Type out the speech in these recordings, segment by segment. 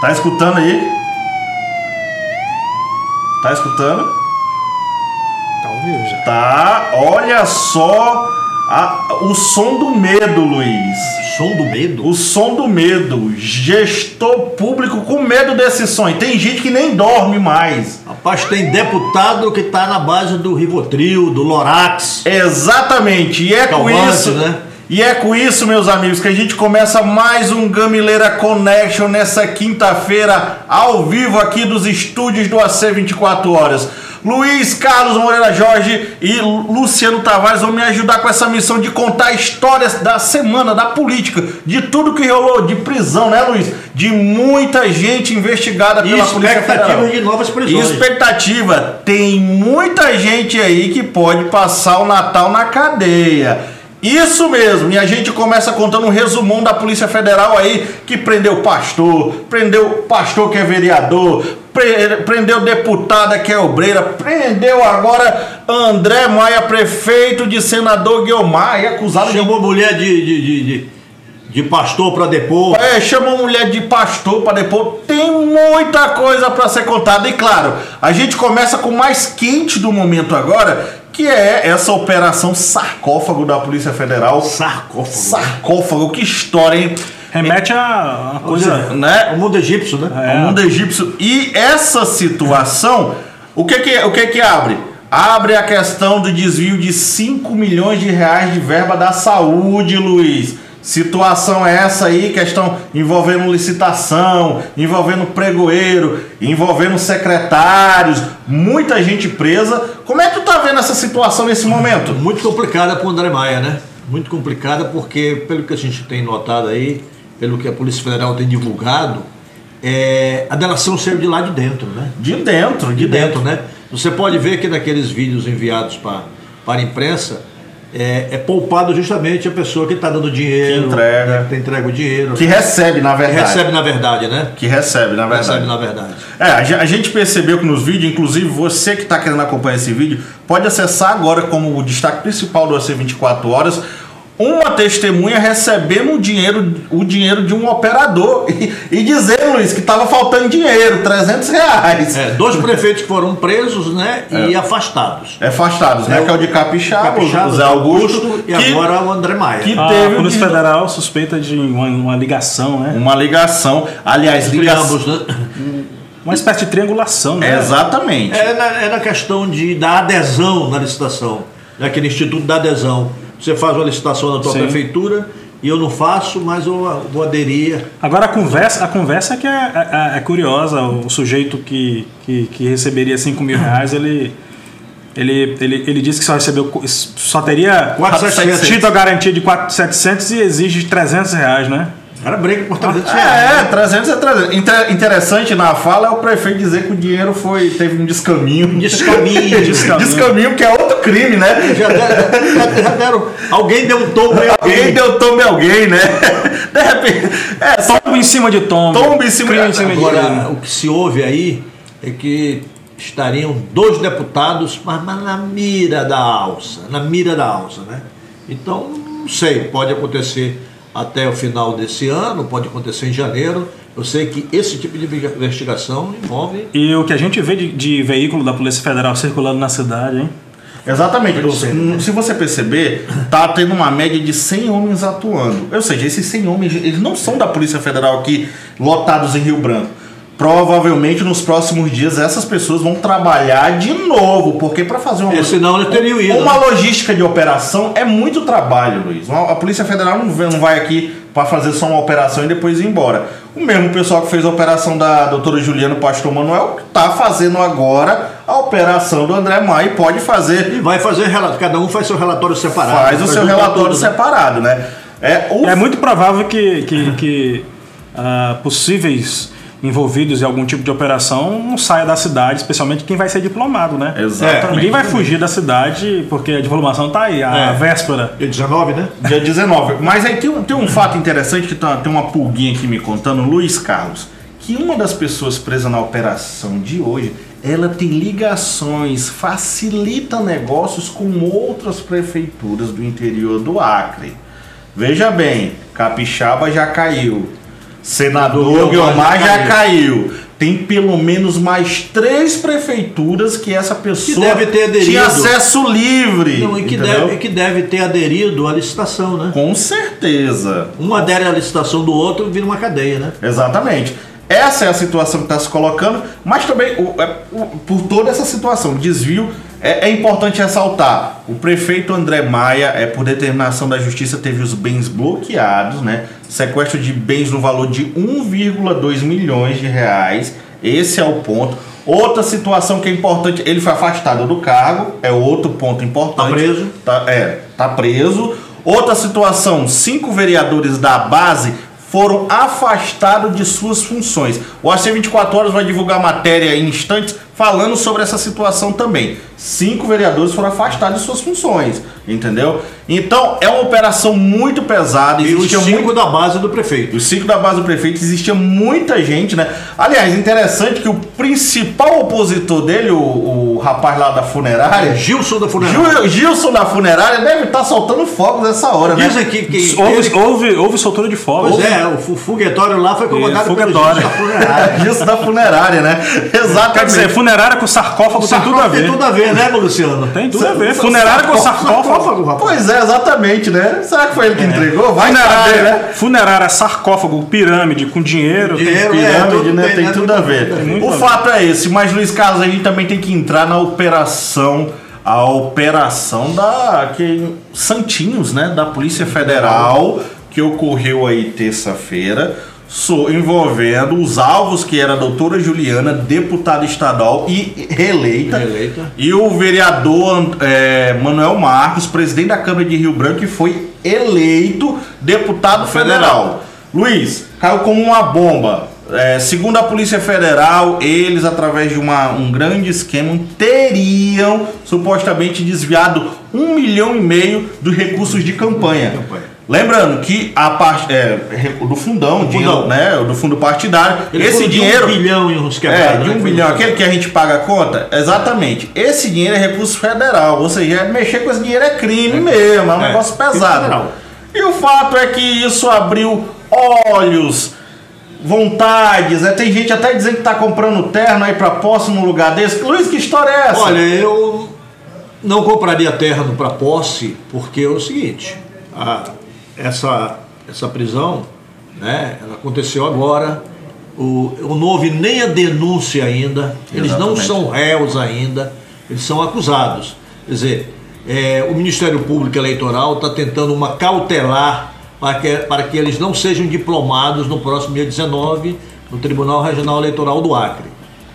Tá escutando aí? Tá escutando? Tá vivo já. Tá, olha só a- o som do medo, Luiz. Som do medo? O som do medo. Gestor público com medo desse som. E tem gente que nem dorme mais. Rapaz, tem deputado que tá na base do Rivotril, do Lorax. Exatamente. E é com Calmante, isso. né? E é com isso, meus amigos, que a gente começa mais um Gamileira Connection nessa quinta-feira, ao vivo aqui dos estúdios do AC 24 Horas. Luiz Carlos Moreira Jorge e Luciano Tavares vão me ajudar com essa missão de contar histórias da semana, da política, de tudo que rolou, de prisão, né, Luiz? De muita gente investigada E pela Polícia Federal. de novas prisões. Expectativa, tem muita gente aí que pode passar o Natal na cadeia. Isso mesmo, e a gente começa contando um resumão da Polícia Federal aí, que prendeu pastor, prendeu pastor que é vereador, pre- prendeu deputada que é obreira, prendeu agora André Maia, prefeito de senador Guiomar, e acusado de Chamou mulher de, de, de, de, de pastor pra depor. é, chama mulher de pastor para depois. Tem muita coisa para ser contada. E claro, a gente começa com o mais quente do momento agora, que é essa operação sarcófago da Polícia Federal. Sarcófago. Sarcófago, que história, hein? Remete a uma coisa. Né? O mundo egípcio, né? É. O mundo egípcio. E essa situação, o que que, o que que abre? Abre a questão do desvio de 5 milhões de reais de verba da saúde, Luiz. Situação é essa aí, questão envolvendo licitação, envolvendo pregoeiro, envolvendo secretários, muita gente presa. Como é que tu tá vendo essa situação nesse momento? Muito complicada pro André Maia, né? Muito complicada porque, pelo que a gente tem notado aí, pelo que a Polícia Federal tem divulgado, é, a delação saiu de lá de dentro, né? De dentro, de, de dentro. dentro, né? Você pode ver que naqueles vídeos enviados para, para a imprensa é, é poupado justamente a pessoa que está dando dinheiro, Que entrega. né, que entrega o dinheiro, Que recebe, na que verdade. recebe na verdade, né? Que recebe, na verdade. Recebe na verdade. É, a gente percebeu que nos vídeos, inclusive você que está querendo acompanhar esse vídeo, pode acessar agora como o destaque principal do AC 24 Horas. Uma testemunha recebendo o dinheiro, o dinheiro de um operador e, e dizendo, Luiz, que estava faltando dinheiro, 300 reais. É, dois prefeitos que foram presos, né? E afastados. É. Afastados, né? É, que é o de Capixaba, Capixaba, o Zé Augusto, e que, agora o André Maia. que A teve Polícia um- Federal suspeita de uma, uma ligação, né? uma ligação. Aliás, ligação. né? Uma espécie de triangulação, né? Exatamente. É na, é na questão de, da adesão na licitação, naquele Instituto da Adesão. Você faz uma licitação na tua Sim. prefeitura e eu não faço, mas eu vou aderir. Agora a conversa, a conversa é que é, é- é curiosa. O sujeito que, que, que receberia 5 mil reais, ele, ele, ele, ele disse que só recebeu, só teria 4.700. tido a garantia de 4.700 e exige 300 reais, né? Cara briga por 300 reais. É, 300 é 300. Inter- interessante na fala é o prefeito dizer que o dinheiro foi teve um descaminho. Descaminho. Descaminho. Descaminho, que é outro crime, né? Já, deram- já- já deram. Alguém deu um tombo em Alguém alguém. deu tombo em alguém, né? De repente. É, só Tombo em cima de tombo. Tombo em cima de- Crime em cima de crime. Agora, o que se ouve aí é que estariam dois deputados, mas, mas na mira da alça, na mira da alça, né? Então, não sei, pode acontecer até o final desse ano, pode acontecer em janeiro. Eu sei que esse tipo de investigação envolve E o que a gente vê de, de veículo da Polícia Federal circulando na cidade, hein? Exatamente. Né? Se você perceber, tá tendo uma média de 100 homens atuando. Ou seja, esses 100 homens, eles não são da Polícia Federal aqui, lotados em Rio Branco. Provavelmente nos próximos dias essas pessoas vão trabalhar de novo, porque para fazer uma, senão teriam ido, uma né? logística de operação é muito trabalho, Luiz. Uma- A Polícia Federal não vai aqui para fazer só uma operação e depois ir embora. O mesmo pessoal que fez a operação da doutora Juliana Pastor Manuel está fazendo agora a operação do André Maia e pode fazer e vai fazer relato, cada um faz seu relatório separado. faz o seu relatório tudo, separado, né? É, o, É muito provável que, que, que, ah, possíveis envolvidos em algum tipo de operação não saia da cidade, especialmente quem vai ser diplomado, né? Exatamente. Ninguém vai fugir da cidade porque a diplomação tá aí, a É. véspera. Dia 19, né? Dia 19. Mas aí tem um, tem um fato interessante que tá- tem uma pulguinha aqui me contando, Luiz Carlos, que uma das pessoas presas na operação de hoje, ela tem ligações, facilita negócios com outras prefeituras do interior do Acre. Veja bem, Capixaba já caiu. Senador Guilmar já caiu. caiu. Tem pelo menos mais três prefeituras que essa pessoa deve ter aderido. tinha acesso livre. Não, e, que entendeu? deve, e que deve ter aderido à licitação, né? Com certeza. Um adere à licitação do outro vira uma cadeia, né? Exatamente. Essa é a situação que está se colocando, mas também o- é, o- por toda essa situação, desvio, é, é importante ressaltar: o prefeito André Maia, é por determinação da justiça, teve os bens bloqueados, né? Sequestro de bens no valor de 1,2 milhões de reais. Esse é o ponto. Outra situação que é importante, ele foi afastado do cargo, é outro ponto importante. Tá preso. Tá, é, tá preso. Outra situação, cinco vereadores da base foram afastados de suas funções. O AC 24 Horas vai divulgar matéria em instantes falando sobre essa situação também. Cinco vereadores foram afastados de suas funções, entendeu? Então é uma operação muito pesada. E os cinco muito da base do prefeito. os cinco da base do prefeito existia muita gente, né? Aliás, interessante que o principal opositor dele, o, o rapaz lá da funerária, Gilson da Funerária. Gil- Gilson da funerária, deve estar soltando fogos nessa hora, né? Dizem que, Houve, ele- houve, houve soltura de fogo. Pois é, o fu- foguetório lá foi comandado Isso, pelo foguetório. Gilson da Funerária. Gilson da funerária, né? Exatamente. Quer dizer, funerária com sarcófago tem tudo a ver. Tem tudo a ver, né, Luciano? Tem tudo a ver. Funerária com sarcófago. rapaz. Pois é, exatamente, né? Será que foi ele que entregou? Vai saber, Funerária, né? funerária, sarcófago, pirâmide com dinheiro. tem- Dinheiro, Pirâmide, É, tudo né? tem, Tem né? tudo a ver. O fato é esse, mas Luiz Carlos, a gente também tem que entrar na operação, a operação da que, Santinhos, né? Da Polícia Federal, que ocorreu aí terça-feira, so- envolvendo os alvos que era a doutora Juliana, deputada estadual e reeleita, Reeleita. e o vereador é, Manuel Marcos, presidente da Câmara de Rio Branco, que foi eleito deputado federal. Luiz, caiu como uma bomba. É, segundo a Polícia Federal, eles, através de uma- um grande esquema, teriam supostamente desviado um milhão e meio dos recursos de campanha. Campanha. Lembrando que a parte é, do fundão, dinheiro, né, do fundo partidário, Ele esse falou de dinheiro um bilhão e uns é, quebrados. de um né? bilhão, aquele que a gente paga a conta, exatamente. Esse dinheiro é recurso federal, ou seja, é mexer com esse dinheiro é crime mesmo, é um É, negócio pesado. E o fato é que isso abriu olhos, vontades, né? tem gente até dizendo que tá comprando terno aí pra posse num lugar desse. Luiz, que história é essa? Olha, eu não compraria terra para posse, porque é o seguinte, a- essa, essa prisão, né, ela aconteceu agora, o, não houve nem a denúncia ainda, eles não são réus ainda, eles são acusados. Quer dizer, é, o Ministério Público Eleitoral está tentando uma cautelar para que, para que eles não sejam diplomados no próximo dia 19 no Tribunal Regional Eleitoral do Acre.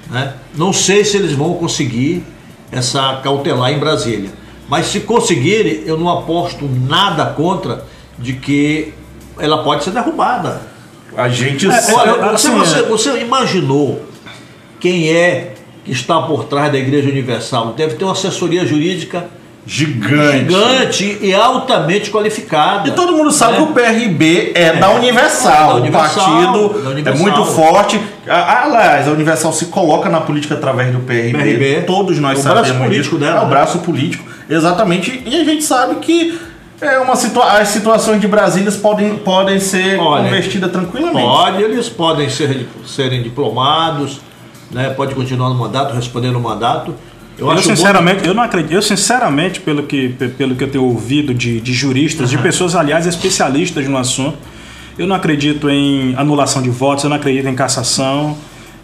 né? Não sei se eles vão conseguir essa cautelar em Brasília. Mas se conseguirem, eu não aposto nada contra de que ela pode ser derrubada. A gente É, sabe- Olha, eu- você, assim, você- é- você imaginou quem é que está por trás da Igreja Universal? Deve ter uma assessoria jurídica gigante. gigante e altamente qualificada. E todo mundo sabe né? que o PRB é, da É, Universal. da Universal, o partido da é Universal. muito forte. Aliás, a Universal se coloca na política através do PRB. PRB. Todos nós O braço sabemos político disso. dela, é o né? braço político, exatamente. E a gente sabe que é uma situa as situações de Brasília podem, podem ser Olha, convertidas tranquilamente. Pode, eles podem ser, serem diplomados, né? pode continuar no mandato, responder no mandato. Eu, Eu, acho bom- sinceramente, eu não acredito. Eu sinceramente, pelo que, pe- pelo que eu tenho ouvido de, de juristas, de pessoas, aliás, especialistas no assunto, eu não acredito em anulação de votos, eu não acredito em cassação.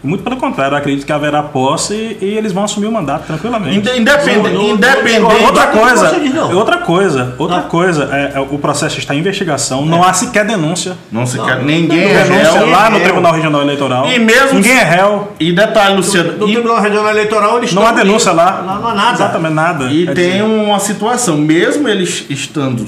Muito pelo contrário, eu acredito que haverá posse e, eles vão assumir o mandato tranquilamente. Inde- Independente. Independente. Outra coisa, outra coisa, outra Não. coisa, é, é, o processo está em investigação, não há sequer denúncia. Não se Não, quer. não Ninguém é denúncia réu. lá no. Tribunal Regional Eleitoral. E mesmo Ninguém é réu. E detalhe, Luciano. No Tribunal Regional Eleitoral eles Não há denúncia ali. lá. Não, há nada. Exatamente nada. E tem uma situação, mesmo eles estando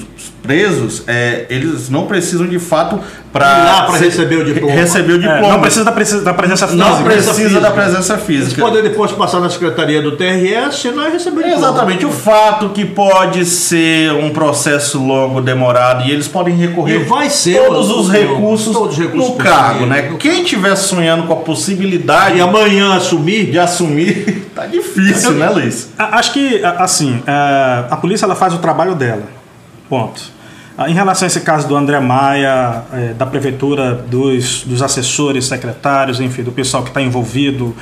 presos, é, eles não precisam de fato para lá pra receber o diploma. Receber o É, diploma. não precisa da, presen- da presença física. Não precisa física. da presença Eles física. podem depois passar na secretaria do assinar e receber o diploma. Exatamente, o fato que pode ser um processo longo, demorado, e eles podem recorrer E vai ser, todos os todos recursos os recursos no cargo, né? Quem tiver sonhando com a possibilidade E amanhã assumir, de assumir, tá difícil, né, Luiz? Acho que, assim, a, a polícia ela faz o trabalho dela. Ponto. Ah, Em relação a esse caso do André Maia, eh, da prefeitura, dos, dos assessores, secretários, enfim, do pessoal que está envolvido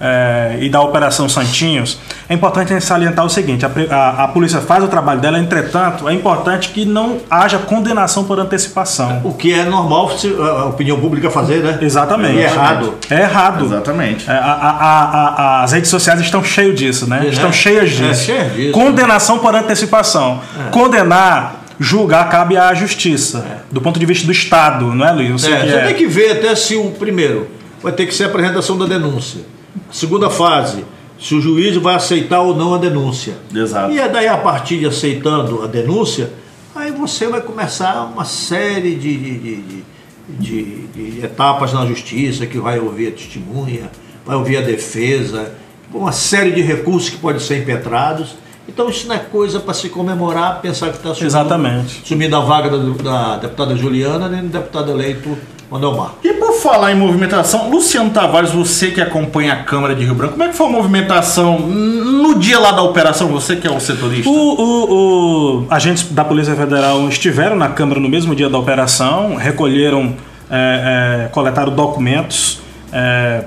eh, e da Operação Santinhos, é importante salientar o seguinte: a, a- a polícia faz o trabalho dela, entretanto, é importante que não haja condenação por antecipação. o que é normal a opinião pública fazer, né? Exatamente. E é errado. É errado. Exatamente. É, a- as redes sociais estão cheias disso, né? É, estão né? cheias É, disso. cheias disso. Condenação por antecipação. Condenar, julgar, cabe à justiça. Do ponto de vista do Estado, não é, Luiz? Sei É, que você é. tem que ver até se o primeiro vai ter que ser a apresentação da denúncia. A segunda fase, se o juiz vai aceitar ou não a denúncia. Exato. E é daí a partir de aceitando a denúncia, aí você vai começar uma série de, de, de- de- de etapas na justiça, que vai ouvir a testemunha, vai ouvir a defesa, uma série de recursos que podem ser impetrados. Então isso não é coisa para se comemorar, pensar que está assumindo, Exatamente. assumindo a vaga da, da deputada Juliana nem do deputado eleito Manuel E por falar em movimentação, Luciano Tavares, você que acompanha a Câmara de Rio Branco, como é que foi a movimentação no dia lá da operação? Você que é o setorista? O, o- o- agentes da Polícia Federal estiveram na Câmara no mesmo dia da operação, recolheram, é, é, coletaram documentos, é,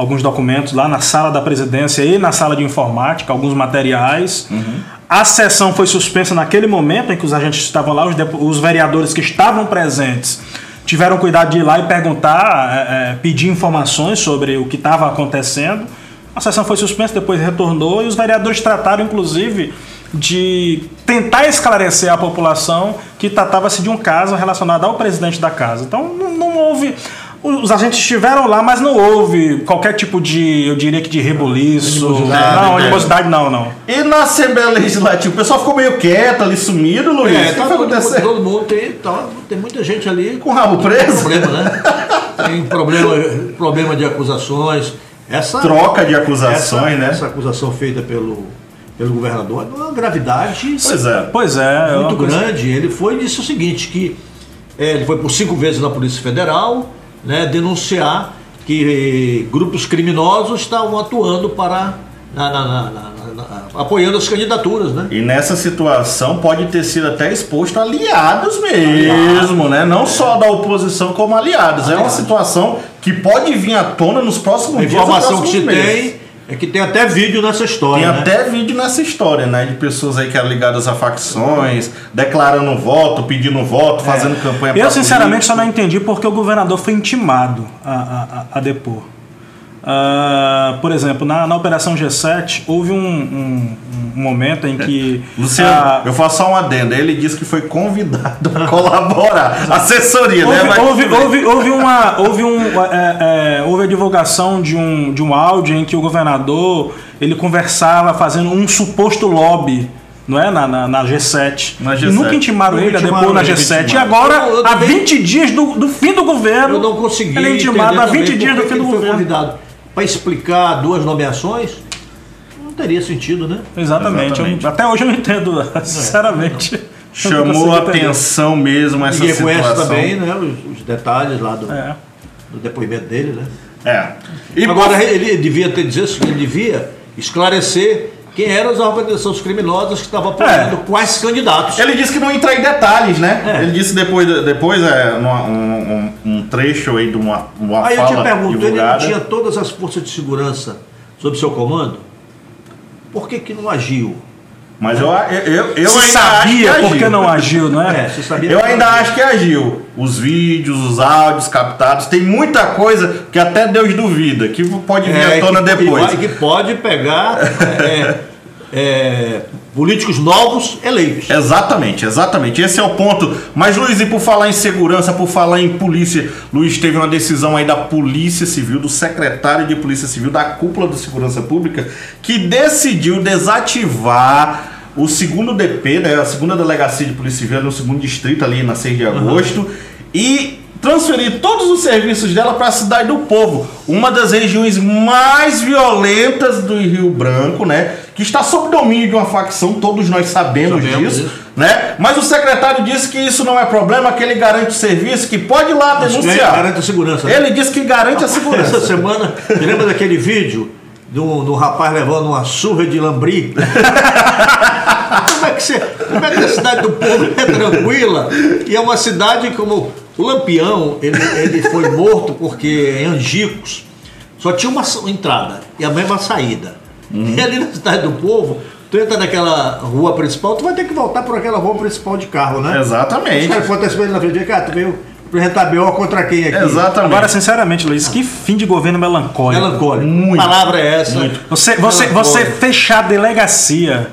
alguns documentos lá na sala da presidência e na sala de informática, alguns materiais. A sessão foi suspensa naquele momento em que os agentes estavam lá, os, os vereadores que estavam presentes tiveram cuidado de ir lá e perguntar, é, é, pedir informações sobre o que estava acontecendo. A sessão foi suspensa, depois retornou e os vereadores trataram, inclusive, de tentar esclarecer à população que tratava-se de um caso relacionado ao presidente da casa. Então não, não houve. Os agentes estiveram lá, mas não houve qualquer tipo de, eu diria que de rebuliço. Animosidade, não, né? animosidade não, não. E na Assembleia Legislativa, o pessoal ficou meio quieto ali, sumido, Luiz. É, o que tá foi todo, mundo tem, tá, tem muita gente ali Com o rabo preso? problema, né? Tem problema, problema de acusações. Essa, Troca de acusações, essa, né? Essa acusação feita pelo, pelo governador é uma gravidade Pois é. Pois é. é muito coisa- grande. Ele foi e disse o seguinte, que é, ele foi por cinco vezes na Polícia Federal né, denunciar que grupos criminosos estavam atuando para na- na- na- apoiando as candidaturas, né? E nessa situação pode ter sido até exposto aliados mesmo, né? Não só da oposição como aliados. É uma Aliados. situação que pode vir à tona nos próximos A dias. informação que se tem é que tem até vídeo nessa história. Tem né? até vídeo nessa história, né? De pessoas aí que eram ligadas a facções, declarando voto, pedindo voto, fazendo campanha Eu, sinceramente, só não entendi porque o governador foi intimado a, a- a depor. Ah, por exemplo, na, na Operação G7, houve um, um- um momento em que. Luciano, a- eu faço só um adendo. Ele disse que foi convidado a colaborar. Assessoria, né? Houve, Mas- houve, houve, houve uma, houve, um, é, é, houve a divulgação de um, de um áudio em que o governador ele conversava fazendo um suposto lobby não é? Na, na, na G7. Na E G7. nunca intimaram ele a intimaram depor na ele, G7. E agora, Eu- eu há também- 20 dias do, do fim do governo, Eu não consegui ele é intimado há 20 também dias do fim do governo. convidado para explicar duas nomeações. Não teria sentido, né? Exatamente. eu- Exatamente. até hoje eu não entendo, sinceramente. Eu não Chamou atenção mesmo essa Ninguém situação. conhece também né, os, os detalhes lá do, É. do depoimento dele, né? É. E Agora, por- ele devia ter dizer ele devia esclarecer quem eram as organizações criminosas que estavam apoiando É. quais candidatos. Ele disse que não entra em detalhes, né? É. Ele disse depois, depois é, numa- um, um- trecho aí de uma, uma Aí eu fala te pergunto, ele divulgada. tinha todas as forças de segurança sob seu comando? Por que, que não agiu? Mas eu, eu, eu, eu ainda sabia acho que por que agiu. não agiu, não É, é? sabia Eu que- ainda acho que agiu. Os vídeos, os áudios captados, tem muita coisa que até Deus duvida, que pode vir É, à tona que, depois. e vai- que pode pegar é, é, políticos novos eleitos. Exatamente, exatamente. Esse é o ponto. Mas, Luiz, e por falar em segurança, por falar em polícia, Luiz teve uma decisão aí da Polícia Civil, do secretário de Polícia Civil, da cúpula de segurança pública, que decidiu desativar o segundo DP, né, a segunda delegacia de polícia civil no segundo distrito ali na 6 de agosto e transferir todos os serviços dela para a cidade do povo, uma das regiões mais violentas do Rio Branco, né, que está sob domínio de uma facção, todos nós sabemos, Sabemos disso, disso. né? Mas o secretário disse que isso não é problema, que ele garante o serviço, que pode ir lá denunciar. Garante a segurança. né? Ele disse que garante a Essa segurança. semana, me lembra daquele vídeo do, do rapaz levando uma surra de lambri? como, é que você, como é que a cidade do povo é tranquila? E é uma cidade como o Lampião, ele, ele foi morto porque em Angicos só tinha uma entrada e a mesma saída. E ali na cidade do povo, tu entra naquela rua principal, tu vai ter que voltar por aquela rua principal de carro, né? Os Exatamente. caras foram até na frente, cara, tu veio apresentar BO contra quem aqui? Exatamente. Agora, sinceramente, Luiz, que fim de governo melancólico. Melancólico. Muito. A palavra é essa. Você, você, você Melancólico. fechar a delegacia.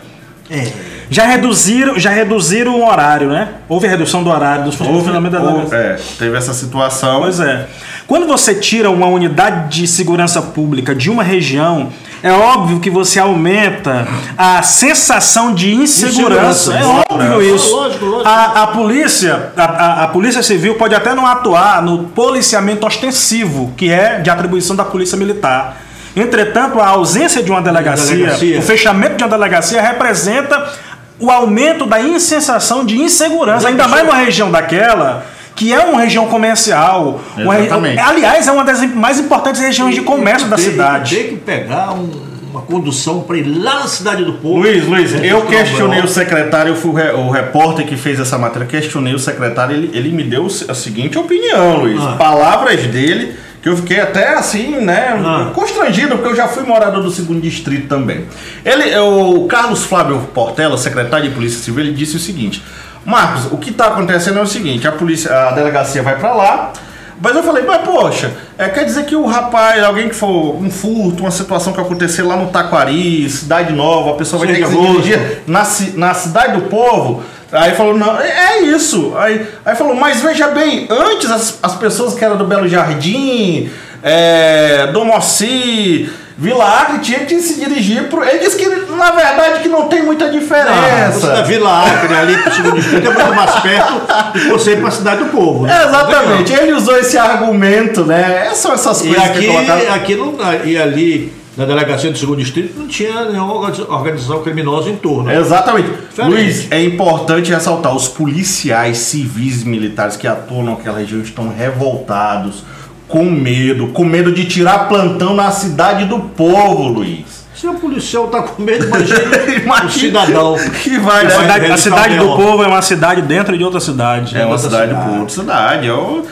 É. Já reduziram, já reduziram o horário, né? Houve redução do horário dos Houve, funcionamento da houve- é, teve essa situação. Pois é. Quando você tira uma unidade de segurança pública de uma região, é óbvio que você aumenta a sensação de insegurança. Insegurança, é óbvio é. isso. Lógico, lógico. A, a polícia, a, a- a polícia civil pode até não atuar no policiamento ostensivo, que é de atribuição da polícia militar. Entretanto, a ausência de uma delegacia, Delegacia. o fechamento de uma delegacia representa o aumento da insensação de insegurança, ainda mais numa região daquela que é uma região comercial. uma Exatamente. aliás, é uma das mais importantes regiões de comércio da cidade. Tem que pegar um- uma condução para ir lá na cidade do povo. Luiz, Luiz, eu questionei o secretário, eu fui o repórter que fez essa matéria, questionei o secretário, ele, ele me deu a seguinte opinião, Luiz. Ah. Palavras dele, que eu fiquei até assim, né, Ah. constrangido, porque eu já fui morador do segundo distrito também. Ele, o Carlos Flávio Portela, secretário de Polícia Civil, ele disse o seguinte: Marcos, o que está acontecendo é o seguinte, a polícia, a delegacia vai para lá. Mas eu falei, mas poxa, é, quer dizer que o rapaz, alguém que for um furto, uma situação que acontecer lá no Taquari, Cidade Nova, a pessoa vai ter que se dirigir na, na cidade do povo. Aí falou, não, é é isso. Aí, aí falou, mas veja bem, antes as, as pessoas que eram do Belo Jardim, é, do Moci, Vila Acre, tinha que se dirigir pro. Ele disse que, na verdade, que não tem muita Ah, você da diferença. Vila Acre ali para o segundo distrito é muito mais perto de você ir para a cidade do povo. né? É, exatamente, ele usou esse argumento, né? São essas E coisas aqui, que colocaram. aqui não, e ali na delegacia do segundo distrito não tinha nenhuma organiza- organização criminosa em torno. Exatamente. Diferente. Luiz, é importante ressaltar: os policiais civis e militares que atuam naquela região estão revoltados, com medo, com medo de tirar plantão na cidade do povo, Luiz. Se o policial tá com medo, imagina o cidadão. que vai, A cidade, a cidade do povo é uma cidade dentro de outra cidade. É uma outra cidade cidade. por outra cidade. É, o-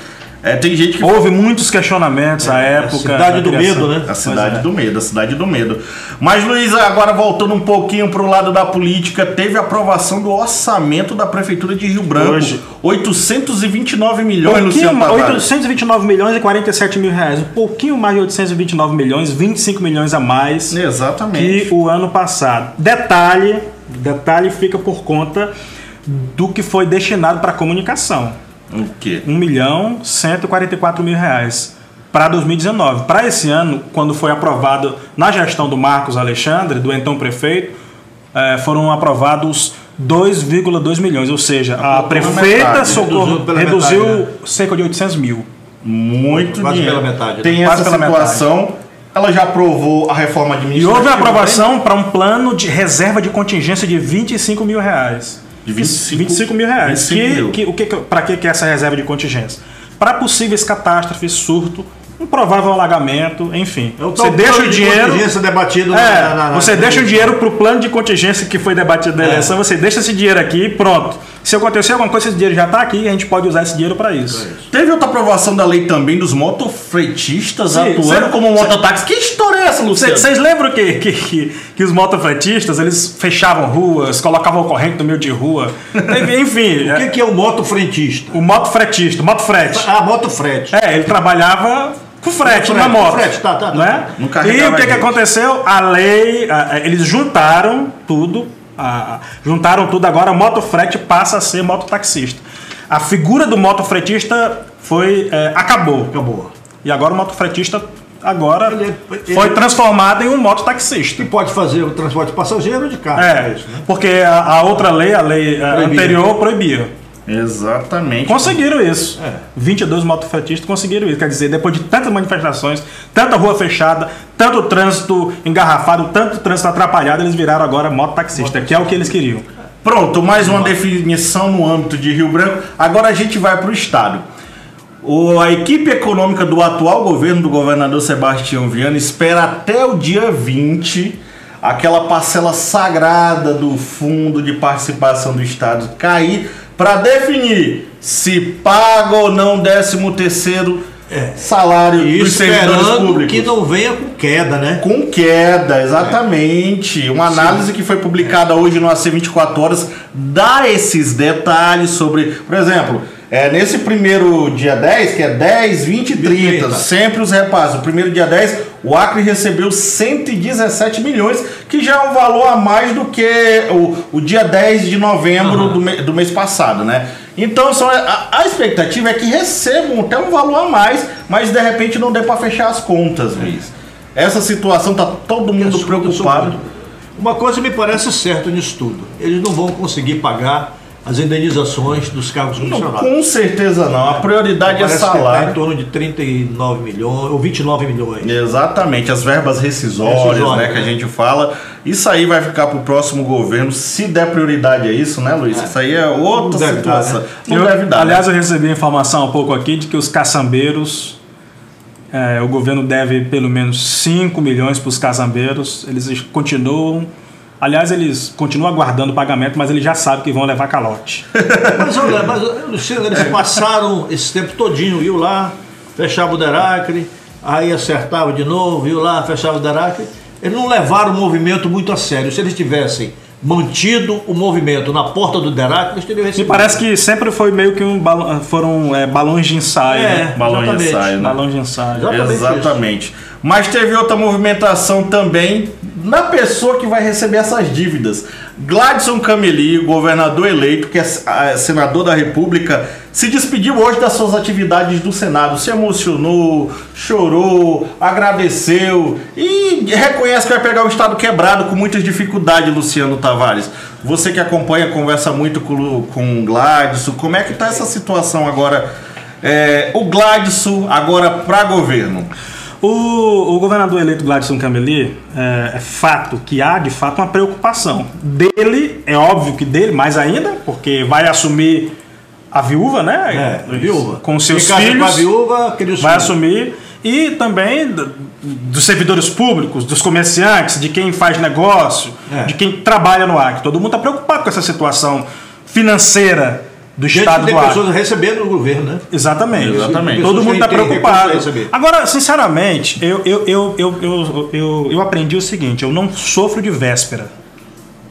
é, tem gente que Houve muitos questionamentos à época. cidade da do medo, né? A cidade é. do medo, a cidade do medo. Mas, Luiz, agora voltando um pouquinho para o lado da política, teve aprovação do orçamento da Prefeitura de Rio Branco. Hoje. 829 milhões, Pouquinho, Luciano Tavares. 829 milhões e 47 mil reais. Um pouquinho mais de 829 milhões, 25 milhões a mais Exatamente. que o ano passado. Detalhe, detalhe fica por conta do que foi destinado para comunicação. O quê? 1 milhão 144 mil reais para 2019. Para esse ano, quando foi aprovado na gestão do Marcos Alexandre, do então prefeito, eh, foram aprovados 2,2 milhões, ou seja, a Pela prefeita metade, socorro, reduziu metade, né? cerca de 800 mil. Muito Quase dinheiro. pela metade, né? Tem Quase essa pela situação. Ela já aprovou a reforma E administrativa. houve a aprovação para um plano de reserva de contingência de 25 mil reais. De 25 25 mil reais. 25 que, mil. que, o que, para que, é essa reserva de contingência? Para possíveis catástrofes, surto, um provável alagamento, enfim. Você deixa o de dinheiro. contingência debatido É, na- na- você deixa o dinheiro para o plano de contingência que foi debatido na É. eleição, você deixa esse dinheiro aqui e pronto. Se acontecer alguma coisa, esse dinheiro já está aqui e a gente pode usar esse dinheiro para isso. Teve outra aprovação da lei também dos motofretistas Sim, atuando cê- como mototáxi. Que história é essa, Luciano? Vocês lembram que, que, que, que os motofretistas eles fechavam ruas, colocavam corrente no meio de rua? Teve- Enfim, O que, que é o motofrentista? o motofretista, o motofrete. Ah, motofrete. É, ele trabalhava com frete, na moto. com frete, tá, tá, tá. né? Não E o que, que aconteceu? A lei, a- a- eles juntaram tudo, a- juntaram tudo, agora motofrete passa a ser mototaxista. A figura do motofretista foi, é, acabou. Acabou. E agora o motofretista agora Ele- ele- foi transformada em um mototaxista. Que pode fazer o transporte passageiro de carro. É, isso, né? porque a, a outra lei, a lei Proibia. anterior, proibia. Exatamente. Conseguiram isso. É. 22 motofretistas conseguiram isso. Quer dizer, depois de tantas manifestações, tanta rua fechada, tanto trânsito engarrafado, tanto trânsito atrapalhado, eles viraram agora mototaxista, que é o que eles queriam. Pronto, mais uma definição no âmbito de Rio Branco. Agora a gente vai para o Estado. O- a equipe econômica do atual governo do governador Sebastião Viana espera até o dia 20 aquela parcela sagrada do fundo de participação do Estado cair para definir se paga ou não 13 terceiro salário E esperando públicos. que não venha com queda, né? Com queda, exatamente. Uma análise que foi publicada hoje no AC 24 Horas dá esses detalhes sobre, por exemplo, é, nesse primeiro dia 10, que é 10, 20 e 30, 30. sempre os repasses. O primeiro dia 10, o Acre recebeu 117 milhões, que já é um valor a mais do que o, o dia 10 de novembro do, me- do mês passado, né? Então só, a, a expectativa é que recebam até um valor a mais, mas de repente não dê para fechar as contas, Luiz. Essa situação tá todo mundo preocupado. Uma coisa me parece certa nisso tudo. Eles não vão conseguir pagar as indenizações dos cargos comissionados. com certeza não. A prioridade é Parece que está em salário. torno de 39 milhões ou 29 milhões. Exatamente, as verbas rescisórias, Rescisórias, né, que a né? gente fala. Isso aí vai ficar pro próximo governo, se der prioridade a isso, né, Luiz? Isso aí é outra Não deve dar, situação. né? Não Eu- deve dar. aliás, né? eu recebi informação há pouco aqui de que os caçambeiros, é, o governo deve pelo menos 5 milhões para os caçambeiros. Eles continuam. Aliás, eles continuam aguardando o pagamento, mas eles já sabem que vão levar calote. Mas, olha, mas Luciano, eles passaram esse tempo todinho, viu lá, fechava o Deracre, aí acertava de novo, viu lá, fechava o Deracre. Eles não levaram o movimento muito a sério. Se eles tivessem mantido o movimento na porta do Deracre, eles teriam recebido. parece que sempre foi meio que um balão, foram é, balões de ensaio. É, né? Balão de ensaio, né? Balão de ensaio. Exatamente Exatamente. Mas teve outra movimentação também na pessoa que vai receber essas dívidas. Gladson Cameli, governador eleito, que é ah, senador da República, se despediu hoje das suas atividades do Senado. Se emocionou, chorou, agradeceu e reconhece que vai pegar o Estado quebrado com muitas dificuldades, Luciano Tavares. Você que acompanha, conversa muito com, com o Gladson, como é que está essa situação agora? É, o Gladson agora para governo. O, o governador eleito Gladson Cameli, é, é fato que há de fato uma preocupação. Dele, é óbvio que dele, mais ainda, porque vai assumir a viúva, né? É, viúva. Com seus Quem filhos. Com a viúva, vai filhos. assumir. E também do- dos servidores públicos, dos comerciantes, de quem faz negócio, É. de quem trabalha no Acre. Todo mundo está preocupado com essa situação financeira do Gente, Estado tem do Acre. pessoas recebendo o governo, né? Exatamente. Exatamente. Todo mundo está preocupado. Agora, sinceramente, eu, eu, eu, eu, eu, eu, eu aprendi o seguinte: eu não sofro de véspera.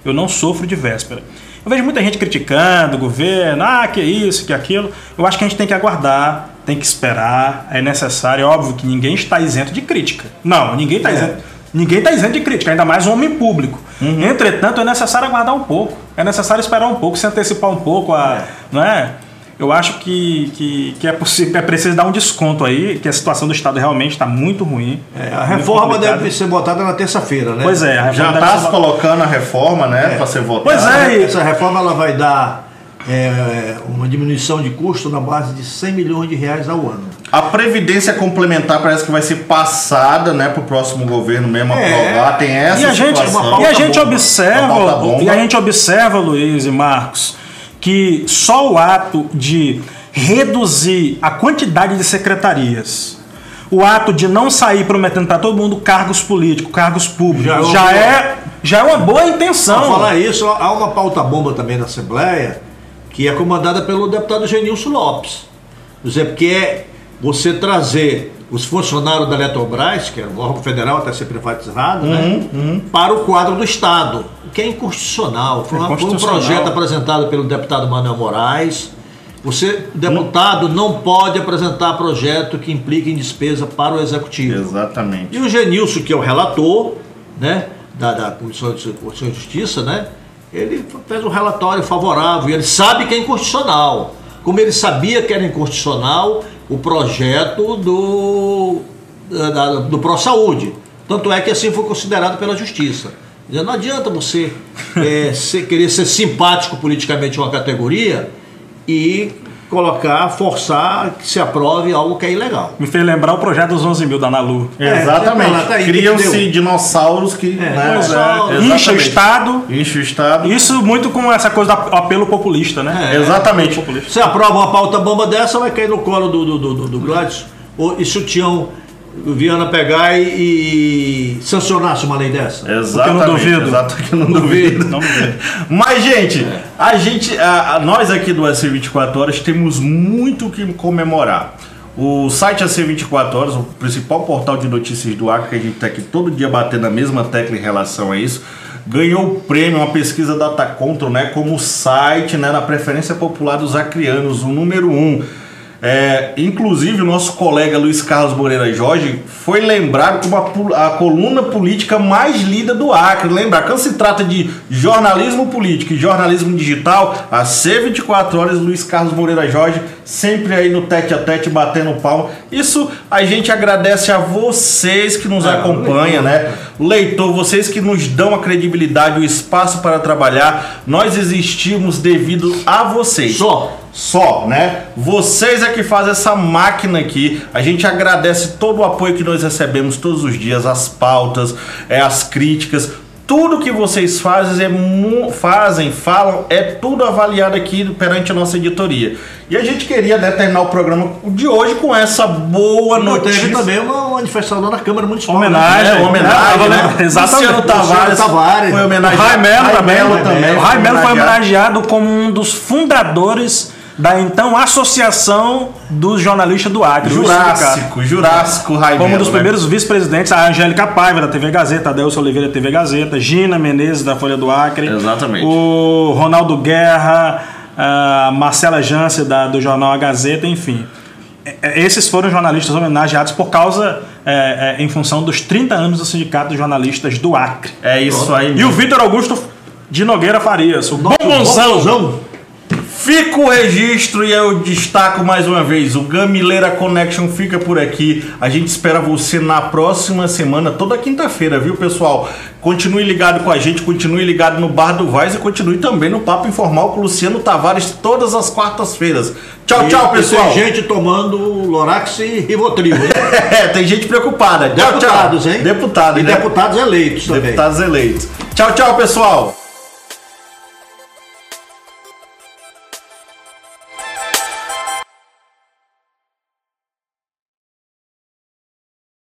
Eu não sofro de véspera. Eu vejo muita gente criticando o governo, ah, que isso, que aquilo. Eu acho que a gente tem que aguardar, tem que esperar, é necessário. É óbvio que ninguém está isento de crítica. Não, ninguém está É. isento. Ninguém está isento de crítica, ainda mais um homem público. Entretanto, é necessário aguardar um pouco. É necessário esperar um pouco, se antecipar um pouco. A, é? Eu acho que, que, que é, possível, é preciso dar um desconto aí, que a situação do Estado realmente está muito ruim. É, a reforma deve ser botada na terça-feira, né? Pois é, a Já está se colocando a reforma, né, para ser votada. Pois é, essa reforma ela vai dar é, uma diminuição de custo na base de 100 milhões de reais ao ano. A previdência complementar parece que vai ser passada, né, para o próximo governo mesmo É. aprovar. Tem essa E a gente, e a gente bomba. Observa, e a gente observa, Luiz e Marcos, que só o ato de reduzir a quantidade de secretarias, o ato de não sair prometendo para todo mundo cargos políticos, cargos públicos, Já é uma já, boa- é, já é uma boa Para intenção. falar isso, há uma pauta bomba também na Assembleia, que é comandada pelo deputado Genilson Lopes. Dizer, porque é você trazer os funcionários da Eletrobras, que é um órgão federal até ser privatizado, Uhum, né, para o quadro do Estado, o que é inconstitucional. Foi, uma- foi um projeto apresentado pelo deputado Manuel Moraes. Você, deputado, não pode apresentar projeto que implique em despesa para o executivo. Exatamente. E o Genilson, que é o relator né, da, da Comissão de Justiça, né, ele fez um relatório favorável ele sabe que é inconstitucional. Como ele sabia que era inconstitucional o projeto do da- do pró-saúde. Tanto é que assim foi considerado pela justiça. Não adianta você eh, ser- querer ser simpático politicamente a uma categoria e colocar, forçar que se aprove algo que é ilegal. Me fez lembrar o projeto dos 11 mil da Nalu. É, Exatamente. tá tá Criam-se dinossauros que. né, pois é. Incha o Estado. Incha o Estado. Isso muito com essa coisa do apelo populista, né? É. Exatamente. Populista. Você aprova uma pauta bomba dessa, vai cair no colo do, do, do, do, Gladys. Ou isso tinham o Viana pegar e, e sancionasse uma lei dessa. Exatamente. duvido. Exato que eu não duvido. Não duvido. Mas, gente, a gente, a- a- nós aqui do AC 24 Horas temos muito o que comemorar. O site AC 24 Horas, o principal portal de notícias do Acre, que a gente está aqui todo dia batendo a mesma tecla em relação a isso, ganhou o prêmio, uma pesquisa Data Control, né, como site né, na preferência popular dos acrianos, o número um. É, inclusive, o nosso colega Luiz Carlos Moreira Jorge foi lembrado como a, a coluna política mais lida do Acre. Lembrar, quando se trata de jornalismo político e jornalismo digital, a C24 Horas, Luiz Carlos Moreira Jorge, sempre aí no tete a tete, batendo palma. Isso a gente agradece a vocês que nos É, acompanham, né? Leitor, vocês que nos dão a credibilidade, o espaço para trabalhar. Nós existimos devido a vocês Só. Só, né? Vocês é que fazem essa máquina aqui. A gente agradece todo o apoio que nós recebemos todos os dias, as pautas, é, as críticas. Tudo que vocês fazem, é fazem, falam, é tudo avaliado aqui perante a nossa editoria. E a gente queria né, terminar o programa de hoje com essa boa Não teve notícia. também uma manifestação na Câmara Municipal. Homenagem. É, homenagem, É, né? exatamente. Luciano Tavares, Tavares. foi homenageado. Raimelo também. Raimelo também O Raimelo foi homenageado como um dos fundadores da então Associação dos Jornalistas do Acre. Jurássico, Jurássico Raimelo. Como um dos né? primeiros vice-presidentes, a Angélica Paiva, da TV Gazeta, Adelson Oliveira, da TV Gazeta, Gina Menezes, da Folha do Acre. Exatamente. O Ronaldo Guerra, a Marcela Jance, da, do jornal A Gazeta, enfim. É, é, Esses foram jornalistas homenageados por causa, é, é, em função dos 30 anos do Sindicato de Jornalistas do Acre. É isso aí. E o Vitor Augusto de Nogueira Farias, o bombonzão. bombonzão. Fica o registro e eu destaco mais uma vez: o Gamileira Connection fica por aqui. A gente espera você na próxima semana, toda quinta-feira, viu, pessoal? Continue ligado com a gente, continue ligado no Bar do Vaz e continue também no Papo Informal com o Luciano Tavares todas as quartas-feiras. Tchau, tchau, E pessoal. Tem gente tomando Lorax e Rivotril. É, tem gente preocupada. Tchau, Deputados, tchau. hein? Deputados, E né? deputados eleitos também. Deputados eleitos. Tchau, tchau, pessoal.